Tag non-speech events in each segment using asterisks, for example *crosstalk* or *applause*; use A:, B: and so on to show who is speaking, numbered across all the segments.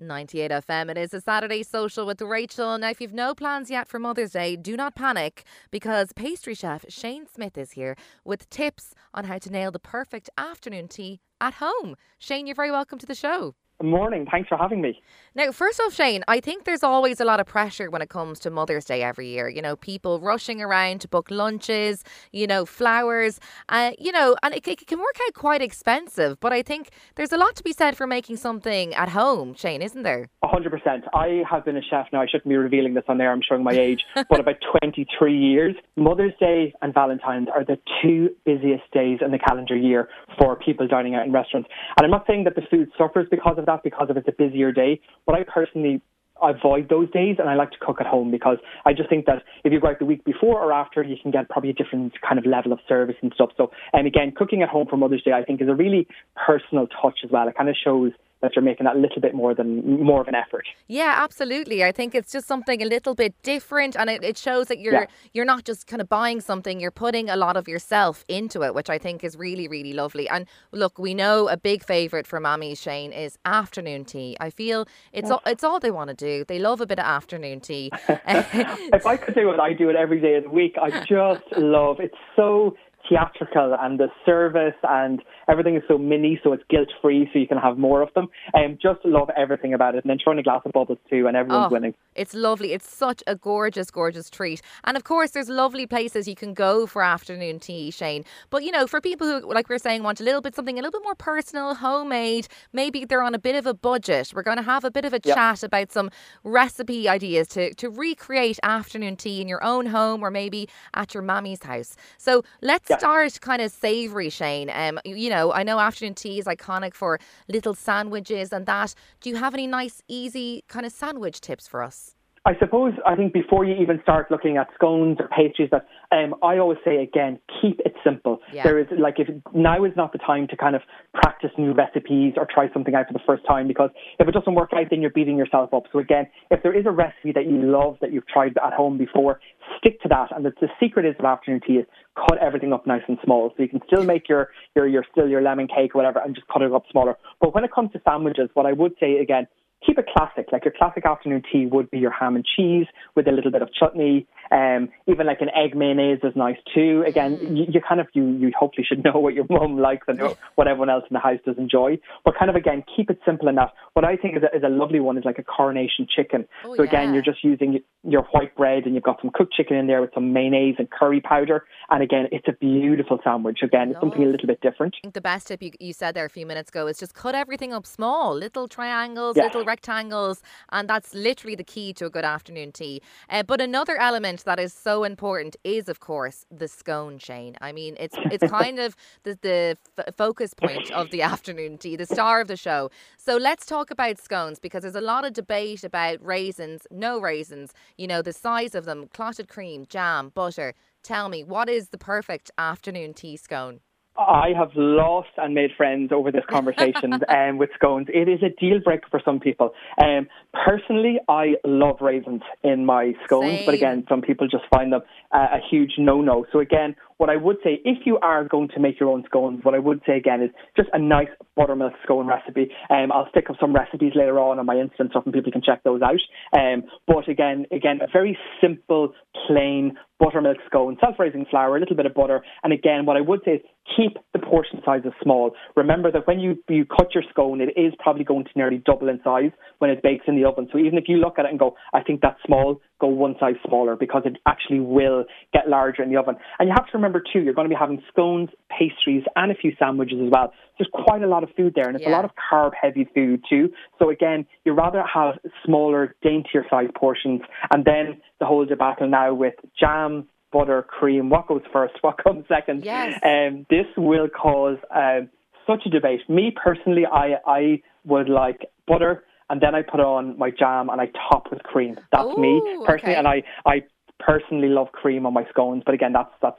A: 98 FM. It is a Saturday social with Rachael. Now, if you've no plans yet for Mother's Day, do not panic because pastry chef Shane Smith is here with tips on how to nail the perfect afternoon tea at home. Shane, you're very welcome to the show.
B: Morning. Thanks for having me.
A: Now, first off, Shane, I think there's always a lot of pressure when it comes to Mother's Day every year. You know, people rushing around to book lunches, you know, flowers, uh, you know, and it, it, can work out quite expensive. But I think there's a lot to be said for making something at home, Shane, isn't there?
B: 100%. I have been a chef now. I shouldn't be revealing this on there. I'm showing my age, *laughs* but about 23 years. Mother's Day and Valentine's are the two busiest days in the calendar year for people dining out in restaurants. And I'm not saying that the food suffers because of that because if it's a busier day. But I personally avoid those days and I like to cook at home because I just think that if you go out the week before or after, you can get probably a different kind of level of service and stuff. So, and again, cooking at home for Mother's Day, I think is a really personal touch as well. It kind of shows that you're making that little bit more than more of an effort.
A: Yeah, absolutely. I think it's just something a little bit different, and it, it shows that you're yeah. you're not just kind of buying something; you're putting a lot of yourself into it, which I think is really really lovely. And look, we know a big favorite for Mammy Shane is afternoon tea. I feel it's yeah. all, it's all they want to do. They love a bit of afternoon tea. *laughs*
B: if I could do it, I do it every day of the week. I *laughs* just love it's so theatrical and the service and everything is so mini, so it's guilt free, so you can have more of them. Um, just love everything about it, and then throwing a glass of bubbles too, and everyone's oh, winning.
A: It's lovely. It's such a gorgeous, gorgeous treat. And of course, there's lovely places you can go for afternoon tea, Shane. But you know, for people who, like we are saying, want a little bit something a little bit more personal, homemade, maybe they're on a bit of a budget. We're going to have a bit of a yep. chat about some recipe ideas to to recreate afternoon tea in your own home or maybe at your mammy's house. So let's. Start kind of savoury, Shane. Um, you know, I know afternoon tea is iconic for little sandwiches and that. Do you have any nice, easy kind of sandwich tips for us?
B: I suppose I think before you even start looking at scones or pastries, that um, I always say again, keep it simple. Yeah. There is like if now is not the time to kind of practice new recipes or try something out for the first time because if it doesn't work out, then you're beating yourself up. So again, if there is a recipe that you love that you've tried at home before, stick to that. And the, the secret is of afternoon tea is cut everything up nice and small, so you can still make your your your still your lemon cake or whatever, and just cut it up smaller. But when it comes to sandwiches, what I would say again keep it classic. Like your classic afternoon tea would be your ham and cheese with a little bit of chutney. Um, even like an egg mayonnaise is nice too. Again, you, you kind of you you hopefully should *laughs* know what your mum likes and what everyone else in the house does enjoy. But kind of again, keep it simple enough. What I think is a, is a lovely one is like a coronation chicken. Oh, so again, yeah. you're just using your white bread and you've got some cooked chicken in there with some mayonnaise and curry powder. And again, it's a beautiful sandwich. Again, it's something a little bit different.
A: I think the best tip you, you said there a few minutes ago is just cut everything up small, little triangles, yeah. little rectangles, and that's literally the key to a good afternoon tea. Uh, but another element that is so important is, of course, the scone, Shane. I mean, it's it's kind of the the f- focus point of the afternoon tea, the star of the show. So let's talk about scones because there's a lot of debate about raisins, no raisins. You know, the size of them, clotted cream, jam, butter. Tell me, what is the perfect afternoon tea scone?
B: I have lost and made friends over this conversation *laughs* um, with scones. It is a deal breaker for some people. Um, personally, I love raisins in my scones, Same. but again, some people just find them uh, a huge no-no. So again, what I would say, if you are going to make your own scones, what I would say again is just a nice buttermilk scone recipe. Um, I'll stick up some recipes later on on my Insta stuff, and people can check those out. Um, but again, again, a very simple, plain buttermilk scone, self-raising flour, a little bit of butter, and again, what I would say is keep the portion sizes small. Remember that when you you cut your scone, it is probably going to nearly double in size when it bakes in the oven. So even if you look at it and go, I think that's small, go one size smaller because it actually will get larger in the oven. And you have to remember too, you're going to be having scones, pastries, and a few sandwiches as well. There's quite a lot of food there, and it's yeah. a lot of carb heavy food too. So again, you rather have smaller, daintier sized portions, and then the whole debacle now with jam, butter, cream. What goes first? What *laughs* comes second?
A: Yes.
B: Um, this will cause um, such a debate. Me personally, I I would like butter and then I put on my jam and I top with cream. That's Ooh, me personally, okay. and I I personally love cream on my scones, but again, that's that's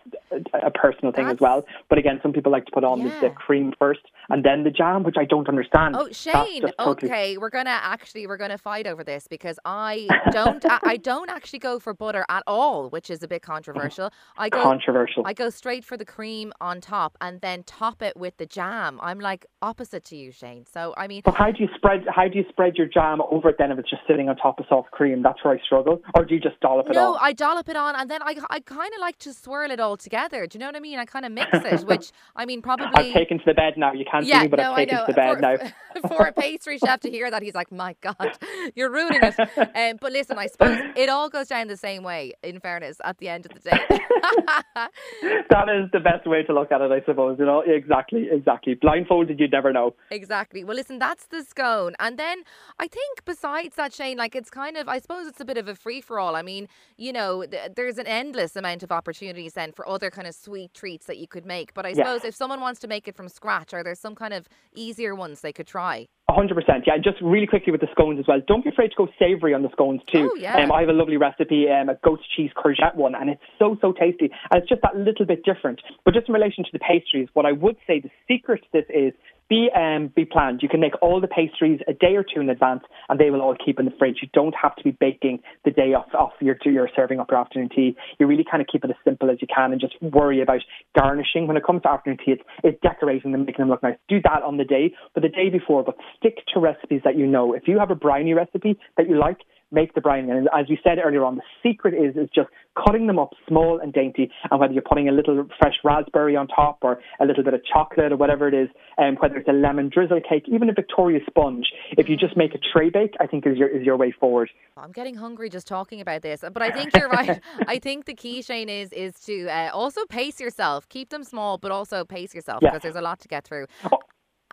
B: a personal thing
A: That's-
B: as well. But again, some people like to put on the, the cream first and then the jam, which I don't understand.
A: Oh, Shane.
B: totally-
A: Okay, we're gonna actually we're gonna fight over this because I don't I, I don't actually go for butter at all, which is a bit controversial. I go
B: controversial.
A: I go straight for the cream on top and then top it with the jam. I'm like opposite to you, Shane. So I mean,
B: But how do you spread how do you spread your jam over it then if it's just sitting on top of soft cream? That's where I struggle. Or do you just dollop it
A: no,
B: on?
A: I dollop it on and then I I kind of like to swirl it all together. Do you know what I mean? I kind of *laughs* mix it, which I mean probably.
B: I've taken to the bed now. You can't
A: yeah,
B: see me, but
A: no,
B: I've taken to the bed
A: for,
B: now. *laughs*
A: for a pastry chef to hear that, he's like, "My God, *laughs* you're ruining it." Um, but listen, I suppose it all goes down the same way. In fairness, at the end of the day.
B: that is the best way to look at it, I suppose. You know, exactly, exactly. Blindfolded, you'd never know.
A: Exactly. Well, listen, that's the scone. And then I think besides that, Shane, like it's kind of, I suppose it's a bit of a free for all. I mean, you know, th- there's an endless amount of opportunities then for other kind of sweet treats that you could make. But I
B: Yes.
A: suppose if someone wants to make it from scratch, are there some kind of easier ones they could try?
B: Hundred percent, yeah. Just really quickly with the scones as well. Don't be afraid to go savoury on the scones too.
A: Oh, yeah.
B: Um, I have a lovely recipe, um, a goat cheese courgette one, and it's so so tasty, and it's just that little bit different. But just in relation to the pastries, what I would say the secret to this is be um, be planned. You can make all the pastries a day or two in advance, and they will all keep in the fridge. You don't have to be baking the day off off your you're serving up your afternoon tea. You really kind of keep it as simple as you can, and just worry about garnishing when it comes to afternoon tea. It's, it's decorating them, making them look nice. Do that on the day, but the day before. But stick to recipes that you know. If you have a brownie recipe that you like, make the brownie. And as we said earlier on, the secret is is just cutting them up small and dainty. And whether you're putting a little fresh raspberry on top or a little bit of chocolate or whatever it is, and whether it's a lemon drizzle cake, even a Victoria sponge, if you just make a tray bake, I think is your is your way forward.
A: I'm getting hungry just talking about this, but I think you're right. *laughs* I think the key, Shane, is is to uh, also pace yourself. Keep them small, but also pace yourself
B: Yeah.
A: because there's a lot to get through.
B: Oh.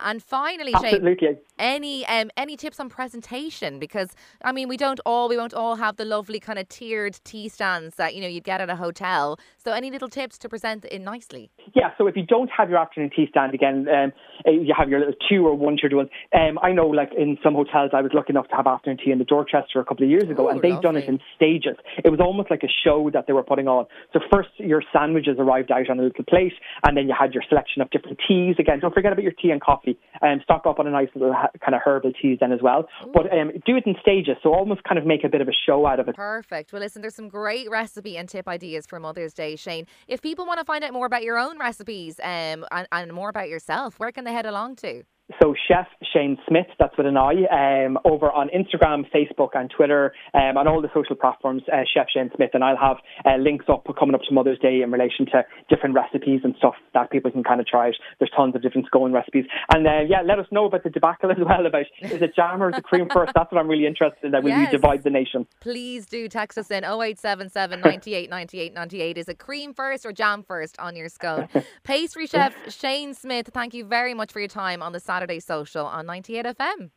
A: And finally, Shane,
B: Absolutely.
A: any um any tips on presentation? Because I mean, we don't all we won't all have the lovely kind of tiered tea stands that you know you'd get at a hotel. So any little tips to present it nicely?
B: Yeah, so if you don't have your afternoon tea stand again, um, uh, you have your little two or one tiered ones. Um, I know, like in some hotels, I was lucky enough to have afternoon tea in the Dorchester a couple of years ago,
A: Ooh,
B: and they've done it in stages. It was almost like a show that they were putting on. So first, your sandwiches arrived out on a little plate, and then you had your selection of different teas. Again, don't forget about your tea and coffee, and stock up on a nice little ha- kind of herbal teas then as well. But um, do it in stages, so almost kind of make a bit of a show out of it.
A: Perfect. Well, listen, there's some great recipe and tip ideas for Mother's Day, Shane. If people want to find out more about your own recipes um, and, and more about yourself, where can they head along to?
B: So Chef Shane Smith, that's with an I, um, over on Instagram, Facebook, and Twitter, um, and all the social platforms, uh, Chef Shane Smith, and I'll have uh, links up coming up to Mother's Day in relation to different recipes and stuff that people can kind of try. There's tons of different scone recipes, and uh, yeah, let us know about the debacle *laughs* as well. About is it jam or is it cream first? That's what I'm really interested in. That will
A: Yes.
B: divide the nation?
A: Please do text us in 0877 98 98 98. Is it cream first or jam first on your scone? *laughs* Pastry chef Shane Smith, thank you very much for your time on the Saturday Social on 98 FM.